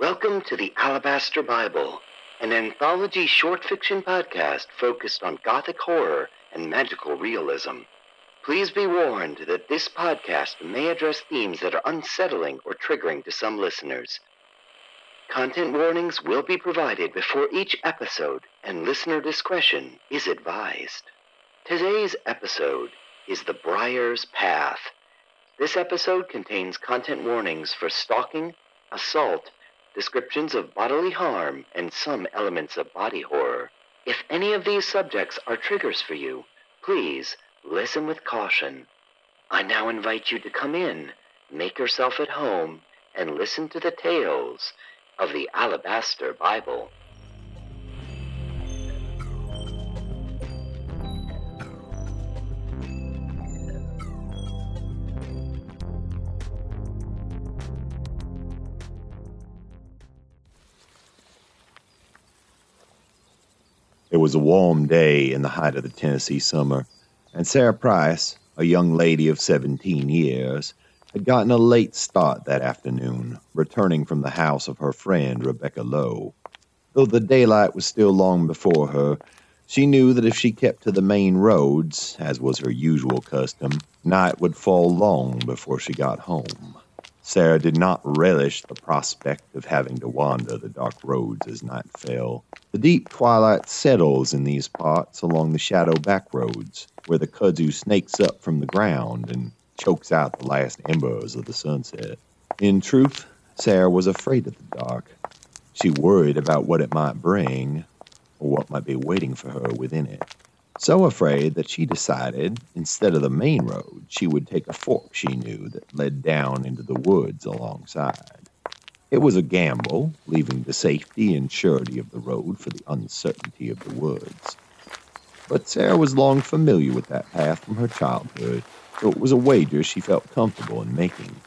Welcome to the Alabaster Bible, an anthology short fiction podcast focused on gothic horror and magical realism. Please be warned that this podcast may address themes that are unsettling or triggering to some listeners. Content warnings will be provided before each episode, and listener discretion is advised. Today's episode is The Briar's Path. This episode contains content warnings for stalking, assault, descriptions of bodily harm, and some elements of body horror. If any of these subjects are triggers for you, please listen with caution. I now invite you to come in, make yourself at home, and listen to the tales of the Alabaster Bible. Was a warm day in the height of the Tennessee summer, and Sarah Price, a young lady of 17 years, had gotten a late start that afternoon, returning from the house of her friend Rebecca Lowe. Though the daylight was still long before her, she knew that if she kept to the main roads, as was her usual custom, night would fall long before she got home. Sarah did not relish the prospect of having to wander the dark roads as night fell. The deep twilight settles in these parts along the shadow back roads, where the kudzu snakes up from the ground and chokes out the last embers of the sunset. In truth, Sarah was afraid of the dark. She worried about what it might bring, or what might be waiting for her within it. So afraid that she decided, instead of the main road, she would take a fork she knew that led down into the woods alongside. It was a gamble, leaving the safety and surety of the road for the uncertainty of the woods. But Sarah was long familiar with that path from her childhood, so it was a wager she felt comfortable in making.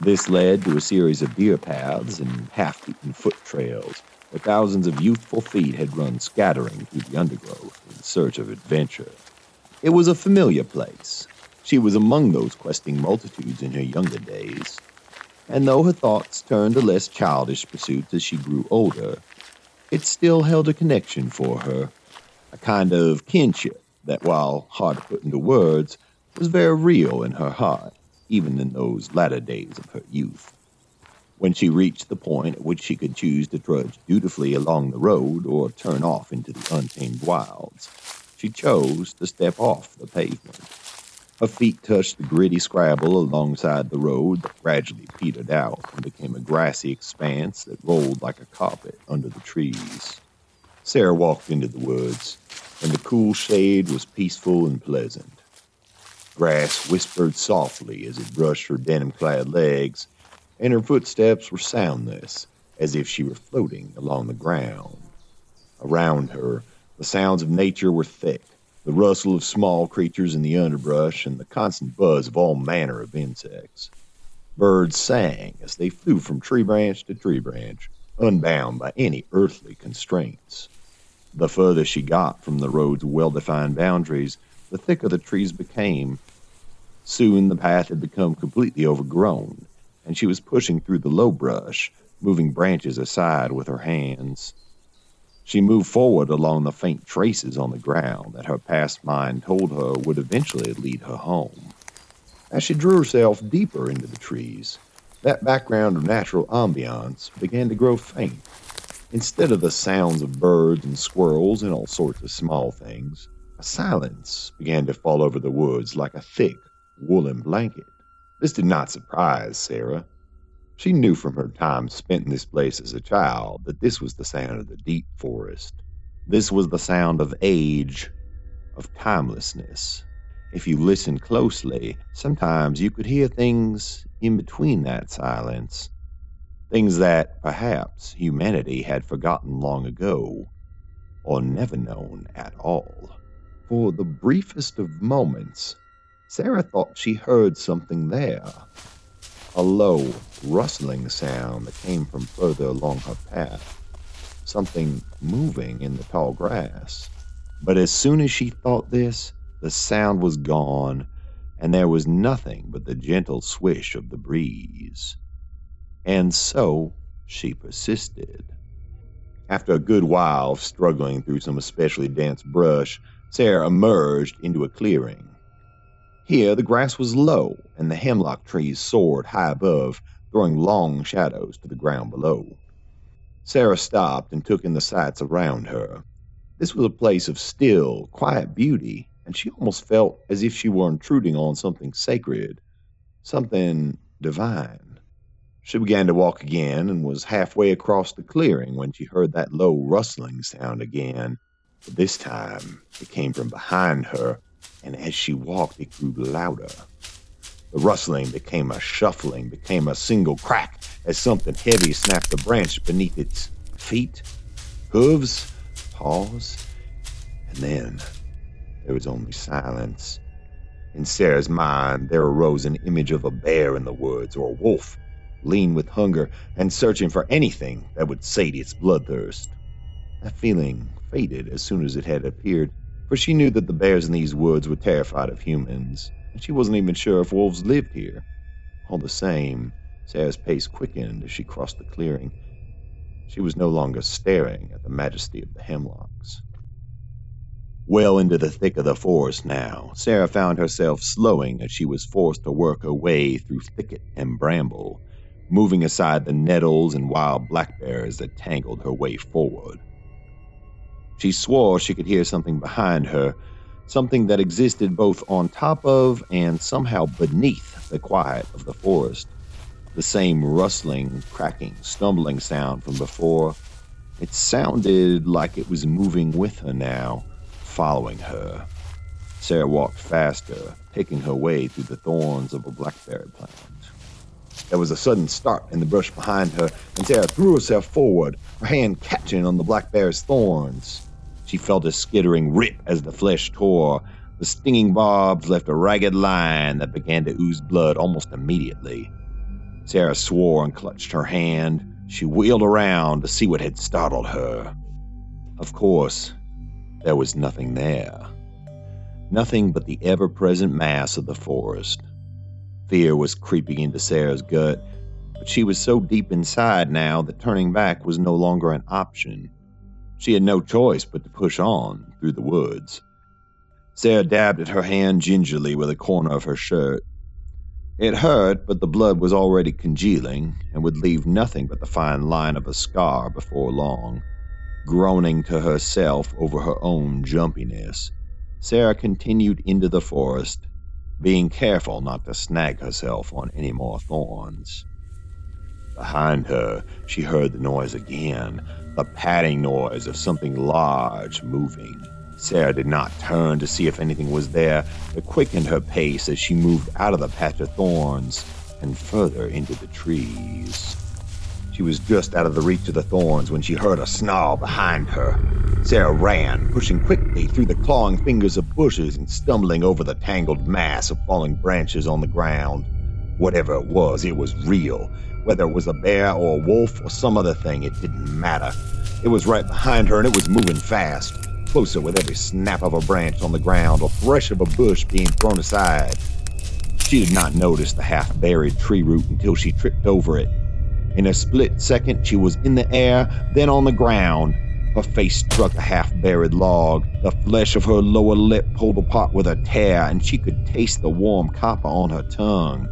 This led to a series of deer paths and half-eaten foot trails where thousands of youthful feet had run scattering through the undergrowth in search of adventure. It was a familiar place. She was among those questing multitudes in her younger days. And though her thoughts turned to less childish pursuits as she grew older, it still held a connection for her, a kind of kinship that, while hard to put into words, was very real in her heart, even in those latter days of her youth. When she reached the point at which she could choose to trudge dutifully along the road or turn off into the untamed wilds, she chose to step off the pavement. Her feet touched the gritty scrabble alongside the road that gradually petered out and became a grassy expanse that rolled like a carpet under the trees. Sarah walked into the woods, and the cool shade was peaceful and pleasant. Grass whispered softly as it brushed her denim clad legs, and her footsteps were soundless, as if she were floating along the ground. Around her, the sounds of nature were thick the rustle of small creatures in the underbrush and the constant buzz of all manner of insects. Birds sang as they flew from tree branch to tree branch, unbound by any earthly constraints. The further she got from the road's well defined boundaries, the thicker the trees became. Soon the path had become completely overgrown, and she was pushing through the low brush, moving branches aside with her hands. She moved forward along the faint traces on the ground that her past mind told her would eventually lead her home. As she drew herself deeper into the trees, that background of natural ambiance began to grow faint. Instead of the sounds of birds and squirrels and all sorts of small things, a silence began to fall over the woods like a thick woolen blanket. This did not surprise Sarah. She knew from her time spent in this place as a child that this was the sound of the deep forest. This was the sound of age, of timelessness. If you listened closely, sometimes you could hear things in between that silence. Things that, perhaps, humanity had forgotten long ago, or never known at all. For the briefest of moments, Sarah thought she heard something there a low, rustling sound that came from further along her path. Something moving in the tall grass. But as soon as she thought this, the sound was gone, and there was nothing but the gentle swish of the breeze. And so she persisted. After a good while of struggling through some especially dense brush, Sarah emerged into a clearing. Here, the grass was low, and the hemlock trees soared high above, throwing long shadows to the ground below. Sarah stopped and took in the sights around her. This was a place of still, quiet beauty, and she almost felt as if she were intruding on something sacred, something divine. She began to walk again and was halfway across the clearing when she heard that low rustling sound again. But this time it came from behind her, and as she walked, it grew louder. The rustling became a shuffling, became a single crack as something heavy snapped a branch beneath its feet, hooves, paws, and then there was only silence. In Sarah's mind, there arose an image of a bear in the woods or a wolf, lean with hunger and searching for anything that would sate its bloodthirst. That feeling faded as soon as it had appeared, for she knew that the bears in these woods were terrified of humans, and she wasn't even sure if wolves lived here. All the same, Sarah's pace quickened as she crossed the clearing. She was no longer staring at the majesty of the hemlocks. Well into the thick of the forest now, Sarah found herself slowing as she was forced to work her way through thicket and bramble, moving aside the nettles and wild blackberries that tangled her way forward. She swore she could hear something behind her, something that existed both on top of and somehow beneath the quiet of the forest. The same rustling, cracking, stumbling sound from before. It sounded like it was moving with her now following her. Sarah walked faster, picking her way through the thorns of a blackberry plant. There was a sudden start in the brush behind her, and Sarah threw herself forward, her hand catching on the blackberry's thorns. She felt a skittering rip as the flesh tore. The stinging barbs left a ragged line that began to ooze blood almost immediately. Sarah swore and clutched her hand. She wheeled around to see what had startled her. Of course, there was nothing there. Nothing but the ever present mass of the forest. Fear was creeping into Sarah's gut, but she was so deep inside now that turning back was no longer an option. She had no choice but to push on through the woods. Sarah dabbed at her hand gingerly with a corner of her shirt. It hurt, but the blood was already congealing and would leave nothing but the fine line of a scar before long. Groaning to herself over her own jumpiness, Sarah continued into the forest, being careful not to snag herself on any more thorns. Behind her, she heard the noise again, the padding noise of something large moving. Sarah did not turn to see if anything was there, but quickened her pace as she moved out of the patch of thorns and further into the trees. She was just out of the reach of the thorns when she heard a snarl behind her. Sarah ran, pushing quickly through the clawing fingers of bushes and stumbling over the tangled mass of falling branches on the ground. Whatever it was, it was real. Whether it was a bear or a wolf or some other thing, it didn't matter. It was right behind her and it was moving fast, closer with every snap of a branch on the ground or thresh of a bush being thrown aside. She did not notice the half buried tree root until she tripped over it in a split second, she was in the air, then on the ground. Her face struck a half buried log. The flesh of her lower lip pulled apart with a tear, and she could taste the warm copper on her tongue.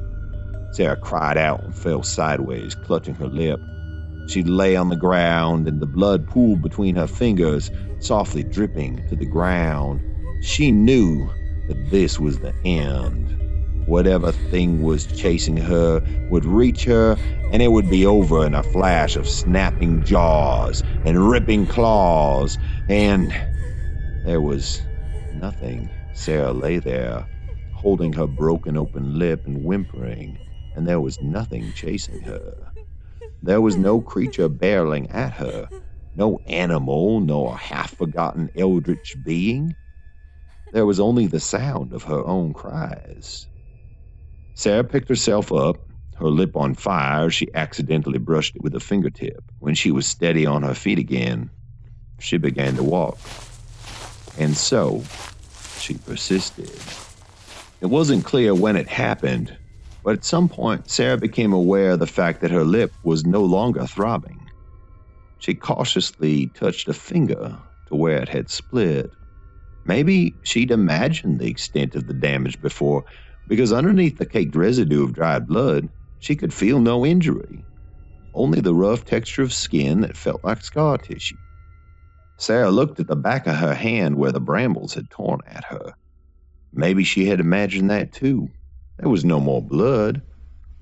Sarah cried out and fell sideways, clutching her lip. She lay on the ground, and the blood pooled between her fingers, softly dripping to the ground. She knew that this was the end. Whatever thing was chasing her would reach her, and it would be over in a flash of snapping jaws and ripping claws, and there was nothing. Sarah lay there, holding her broken open lip and whimpering, and there was nothing chasing her. There was no creature barreling at her, no animal, nor half forgotten eldritch being. There was only the sound of her own cries. Sarah picked herself up, her lip on fire. She accidentally brushed it with a fingertip. When she was steady on her feet again, she began to walk. And so, she persisted. It wasn't clear when it happened, but at some point, Sarah became aware of the fact that her lip was no longer throbbing. She cautiously touched a finger to where it had split. Maybe she'd imagined the extent of the damage before, because underneath the caked residue of dried blood, she could feel no injury, only the rough texture of skin that felt like scar tissue. Sarah looked at the back of her hand where the brambles had torn at her. Maybe she had imagined that too. There was no more blood.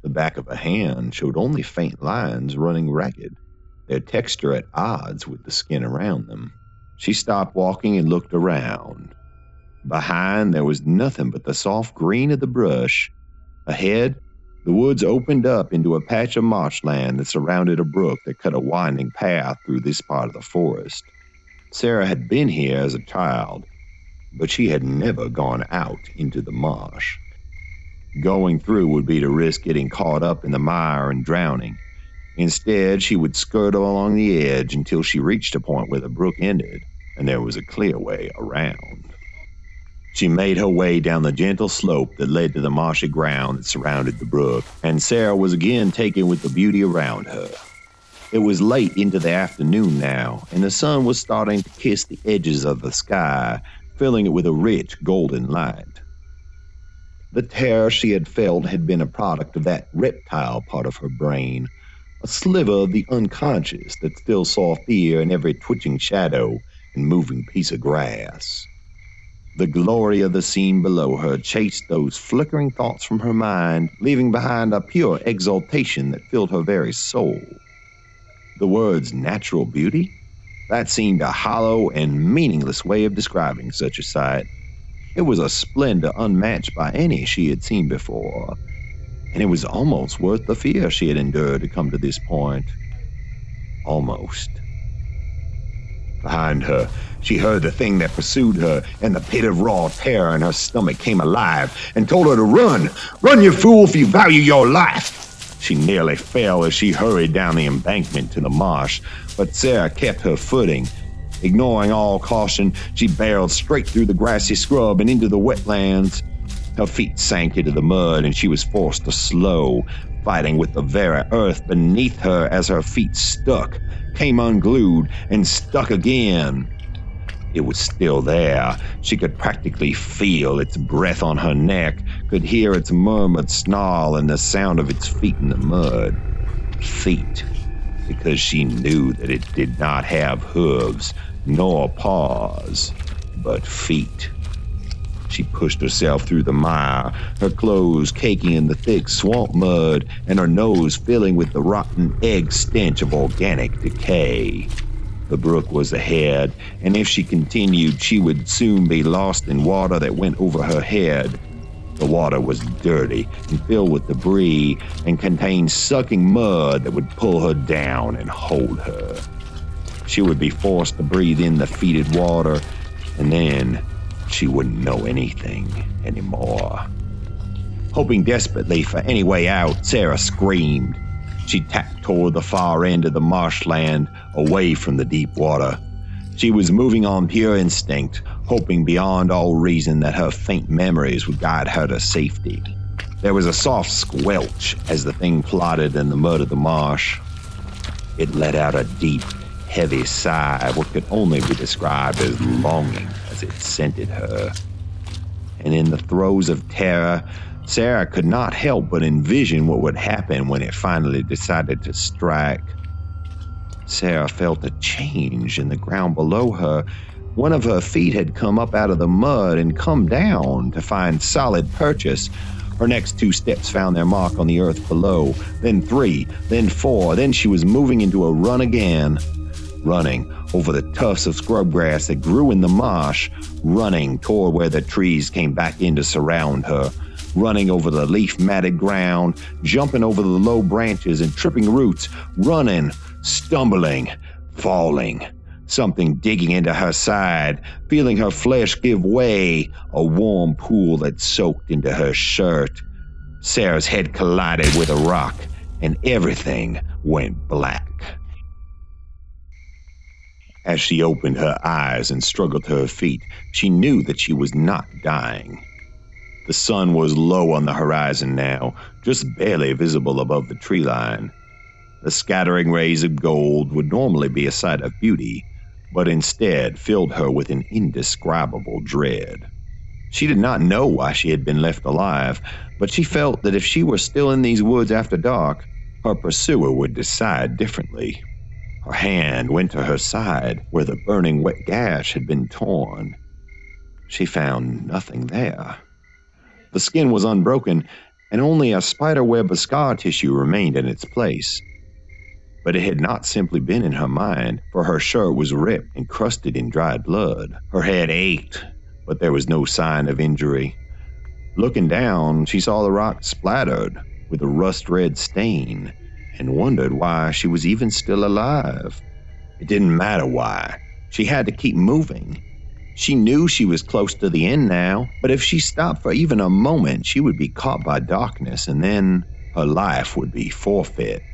The back of a hand showed only faint lines running ragged, their texture at odds with the skin around them. She stopped walking and looked around. Behind, there was nothing but the soft green of the brush. Ahead, the woods opened up into a patch of marshland that surrounded a brook that cut a winding path through this part of the forest. Sarah had been here as a child, but she had never gone out into the marsh. Going through would be to risk getting caught up in the mire and drowning. Instead, she would skirt along the edge until she reached a point where the brook ended and there was a clear way around. She made her way down the gentle slope that led to the marshy ground that surrounded the brook, and Sarah was again taken with the beauty around her. It was late into the afternoon now, and the sun was starting to kiss the edges of the sky, filling it with a rich golden light. The terror she had felt had been a product of that reptile part of her brain, a sliver of the unconscious that still saw fear in every twitching shadow and moving piece of grass. The glory of the scene below her chased those flickering thoughts from her mind, leaving behind a pure exultation that filled her very soul. The words natural beauty? That seemed a hollow and meaningless way of describing such a sight. It was a splendor unmatched by any she had seen before, and it was almost worth the fear she had endured to come to this point. Almost. Behind her, she heard the thing that pursued her, and the pit of raw terror in her stomach came alive and told her to run. Run, you fool, if you value your life. She nearly fell as she hurried down the embankment to the marsh, but Sarah kept her footing Ignoring all caution, she barreled straight through the grassy scrub and into the wetlands. Her feet sank into the mud and she was forced to slow, fighting with the very earth beneath her as her feet stuck, came unglued, and stuck again. It was still there. She could practically feel its breath on her neck, could hear its murmured snarl and the sound of its feet in the mud. Feet, because she knew that it did not have hooves, nor paws, but feet. She pushed herself through the mire, her clothes caking in the thick swamp mud, and her nose filling with the rotten egg stench of organic decay. The brook was ahead, and if she continued, she would soon be lost in water that went over her head. The water was dirty and filled with debris and contained sucking mud that would pull her down and hold her. She would be forced to breathe in the fetid water, and then she wouldn't know anything anymore. Hoping desperately for any way out, Sarah screamed. She tacked toward the far end of the marshland, away from the deep water. She was moving on pure instinct, hoping beyond all reason that her faint memories would guide her to safety. There was a soft squelch as the thing plodded in the mud of the marsh. It let out a deep, heavy sigh, what could only be described as longing as it scented her. And in the throes of terror, Sarah could not help but envision what would happen when it finally decided to strike. Sarah felt a change in the ground below her. One of her feet had come up out of the mud and come down to find solid purchase. Her next two steps found their mark on the earth below, then three, then four, then she was moving into a run again running over the tufts of scrub grass that grew in the marsh, running toward where the trees came back in to surround her, running over the leaf matted ground, jumping over the low branches and tripping roots, running, stumbling, falling. Something digging into her side, feeling her flesh give way, a warm pool that soaked into her shirt. Sarah's head collided with a rock, and everything went black. As she opened her eyes and struggled to her feet, she knew that she was not dying. The sun was low on the horizon now, just barely visible above the tree line. The scattering rays of gold would normally be a sight of beauty, but instead filled her with an indescribable dread. She did not know why she had been left alive, but she felt that if she were still in these woods after dark, her pursuer would decide differently. Her hand went to her side where the burning wet gash had been torn. She found nothing there. The skin was unbroken, and only a spider web of scar tissue remained in its place. But it had not simply been in her mind, for her shirt was ripped and crusted in dried blood. Her head ached, but there was no sign of injury. Looking down, she saw the rock splattered with a rust red stain and wondered why she was even still alive. It didn't matter why. She had to keep moving. She knew she was close to the end now, but if she stopped for even a moment, she would be caught by darkness and then her life would be forfeit.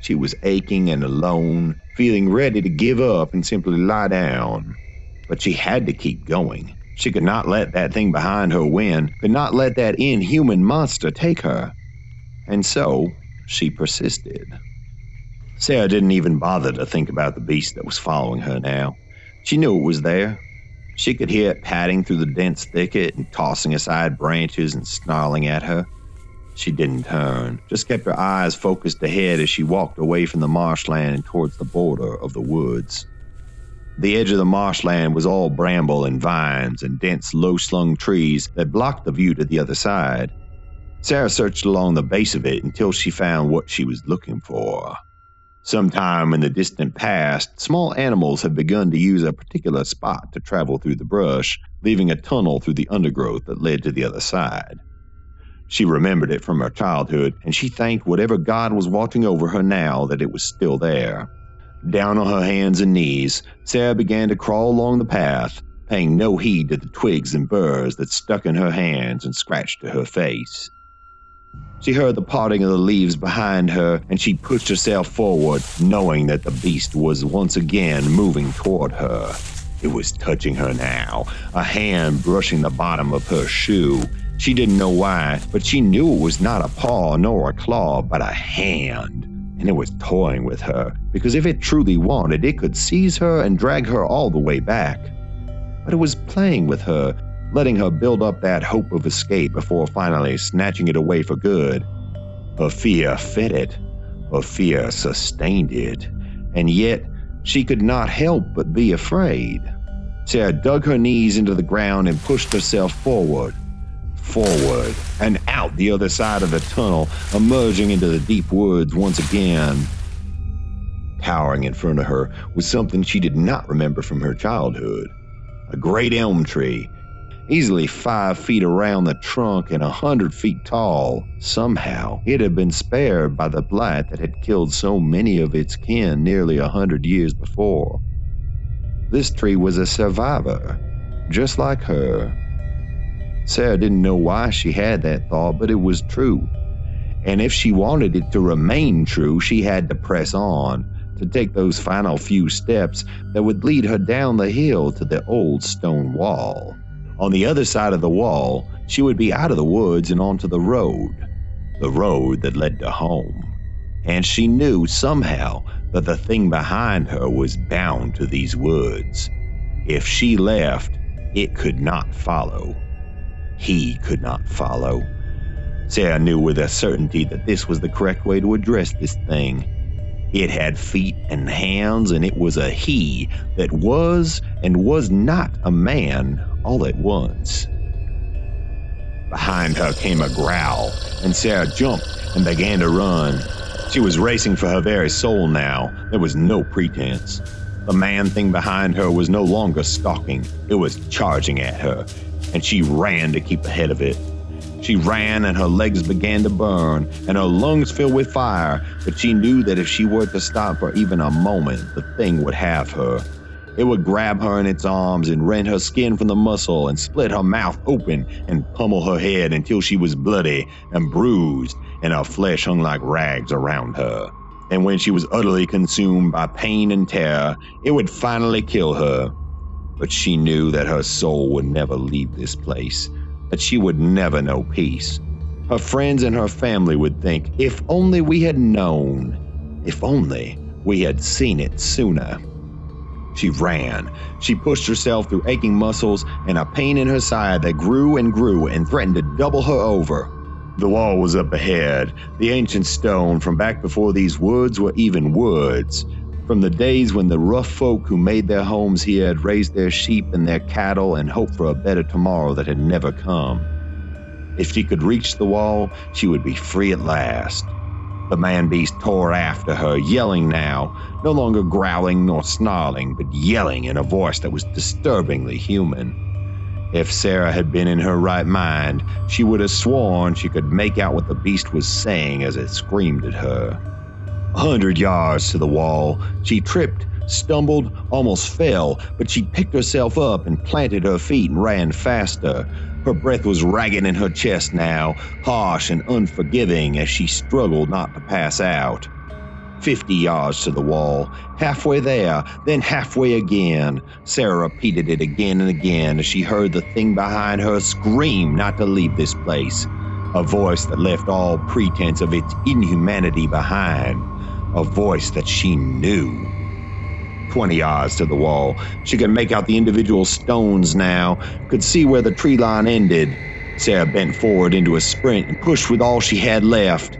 She was aching and alone, feeling ready to give up and simply lie down. But she had to keep going. She could not let that thing behind her win, could not let that inhuman monster take her. And so she persisted. Sarah didn't even bother to think about the beast that was following her now. She knew it was there. She could hear it padding through the dense thicket and tossing aside branches and snarling at her. She didn't turn, just kept her eyes focused ahead as she walked away from the marshland and towards the border of the woods. The edge of the marshland was all bramble and vines and dense, low slung trees that blocked the view to the other side. Sarah searched along the base of it until she found what she was looking for. Sometime in the distant past, small animals had begun to use a particular spot to travel through the brush, leaving a tunnel through the undergrowth that led to the other side. She remembered it from her childhood, and she thanked whatever God was watching over her now that it was still there. Down on her hands and knees, Sarah began to crawl along the path, paying no heed to the twigs and burrs that stuck in her hands and scratched at her face. She heard the parting of the leaves behind her, and she pushed herself forward, knowing that the beast was once again moving toward her. It was touching her now, a hand brushing the bottom of her shoe, she didn't know why, but she knew it was not a paw nor a claw, but a hand. And it was toying with her, because if it truly wanted, it could seize her and drag her all the way back. But it was playing with her, letting her build up that hope of escape before finally snatching it away for good. Her fear fed it, her fear sustained it, and yet she could not help but be afraid. Sarah dug her knees into the ground and pushed herself forward forward and out the other side of the tunnel, emerging into the deep woods once again. Towering in front of her was something she did not remember from her childhood a great elm tree, easily five feet around the trunk and a hundred feet tall. Somehow, it had been spared by the blight that had killed so many of its kin nearly a hundred years before. This tree was a survivor, just like her. Sarah didn't know why she had that thought, but it was true. And if she wanted it to remain true, she had to press on, to take those final few steps that would lead her down the hill to the old stone wall. On the other side of the wall, she would be out of the woods and onto the road, the road that led to home. And she knew somehow that the thing behind her was bound to these woods. If she left, it could not follow he could not follow. Sarah knew with a certainty that this was the correct way to address this thing. It had feet and hands, and it was a he that was and was not a man all at once. Behind her came a growl, and Sarah jumped and began to run. She was racing for her very soul now. There was no pretense. The man thing behind her was no longer stalking, it was charging at her, and she ran to keep ahead of it. She ran and her legs began to burn and her lungs filled with fire, but she knew that if she were to stop for even a moment, the thing would have her. It would grab her in its arms and rend her skin from the muscle and split her mouth open and pummel her head until she was bloody and bruised and her flesh hung like rags around her. And when she was utterly consumed by pain and terror, it would finally kill her but she knew that her soul would never leave this place. that she would never know peace. Her friends and her family would think, if only we had known, if only we had seen it sooner. She ran. She pushed herself through aching muscles and a pain in her side that grew and grew and threatened to double her over. The wall was up ahead, the ancient stone from back before these woods were even woods, from the days when the rough folk who made their homes here had raised their sheep and their cattle and hoped for a better tomorrow that had never come. If she could reach the wall, she would be free at last. The man beast tore after her, yelling now, no longer growling nor snarling, but yelling in a voice that was disturbingly human. If Sarah had been in her right mind, she would have sworn she could make out what the beast was saying as it screamed at her. A hundred yards to the wall, she tripped, stumbled, almost fell, but she picked herself up and planted her feet and ran faster. Her breath was ragged in her chest now, harsh and unforgiving as she struggled not to pass out. Fifty yards to the wall, halfway there, then halfway again. Sarah repeated it again and again as she heard the thing behind her scream not to leave this place. A voice that left all pretense of its inhumanity behind. A voice that she knew. 20 yards to the wall. She could make out the individual stones now, could see where the tree line ended. Sarah bent forward into a sprint and pushed with all she had left.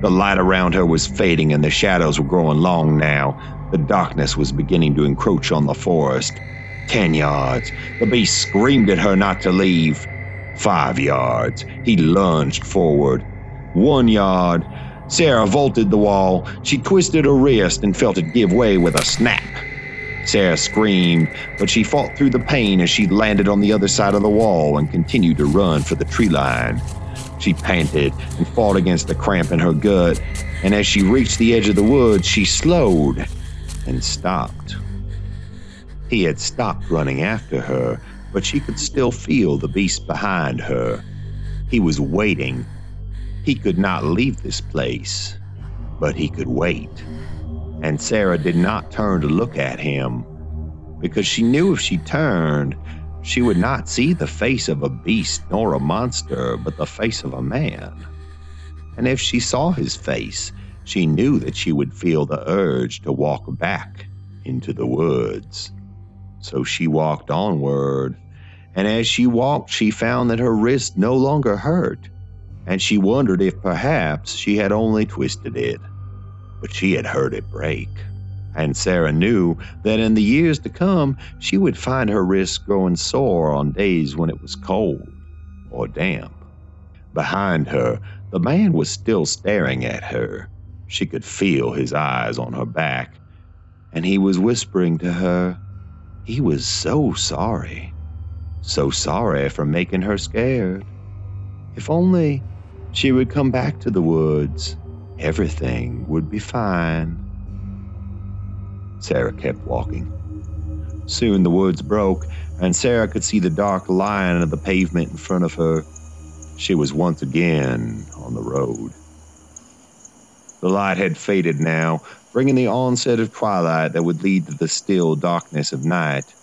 The light around her was fading and the shadows were growing long now. The darkness was beginning to encroach on the forest. Ten yards. The beast screamed at her not to leave. Five yards. He lunged forward. One yard. Sarah vaulted the wall. She twisted her wrist and felt it give way with a snap. Sarah screamed, but she fought through the pain as she landed on the other side of the wall and continued to run for the tree line. She panted and fought against the cramp in her gut, and as she reached the edge of the woods, she slowed and stopped. He had stopped running after her, but she could still feel the beast behind her. He was waiting he could not leave this place, but he could wait. And Sarah did not turn to look at him because she knew if she turned, she would not see the face of a beast nor a monster, but the face of a man. And if she saw his face, she knew that she would feel the urge to walk back into the woods. So she walked onward, and as she walked, she found that her wrist no longer hurt and she wondered if perhaps she had only twisted it. But she had heard it break. And Sarah knew that in the years to come, she would find her wrist growing sore on days when it was cold or damp. Behind her, the man was still staring at her. She could feel his eyes on her back, and he was whispering to her, he was so sorry, so sorry for making her scared. If only she would come back to the woods. Everything would be fine. Sarah kept walking. Soon the woods broke, and Sarah could see the dark line of the pavement in front of her. She was once again on the road. The light had faded now, bringing the onset of twilight that would lead to the still darkness of night.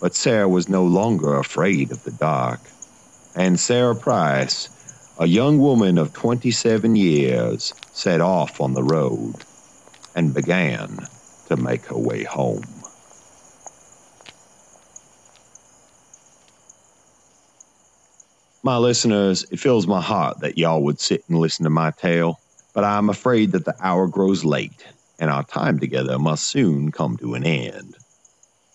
But Sarah was no longer afraid of the dark. And Sarah Price, a young woman of 27 years set off on the road and began to make her way home. My listeners, it fills my heart that y'all would sit and listen to my tale, but I'm afraid that the hour grows late and our time together must soon come to an end.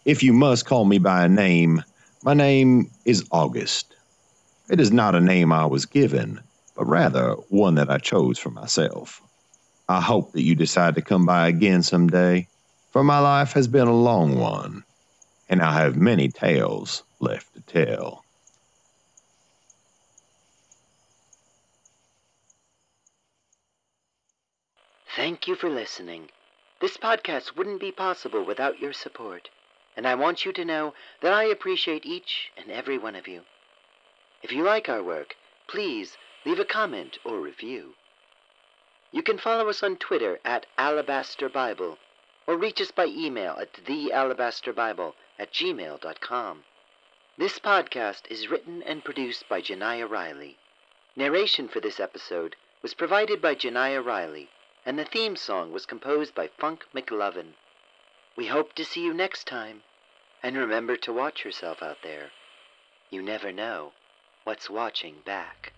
If you must call me by a name, my name is August. It is not a name I was given, but rather one that I chose for myself. I hope that you decide to come by again someday, for my life has been a long one, and I have many tales left to tell. Thank you for listening. This podcast wouldn't be possible without your support, and I want you to know that I appreciate each and every one of you. If you like our work, please leave a comment or review. You can follow us on Twitter at Alabaster Bible or reach us by email at thealabasterbible at gmail.com. This podcast is written and produced by Janiah Riley. Narration for this episode was provided by Janiah Riley, and the theme song was composed by Funk McLovin. We hope to see you next time, and remember to watch yourself out there. You never know what's watching back.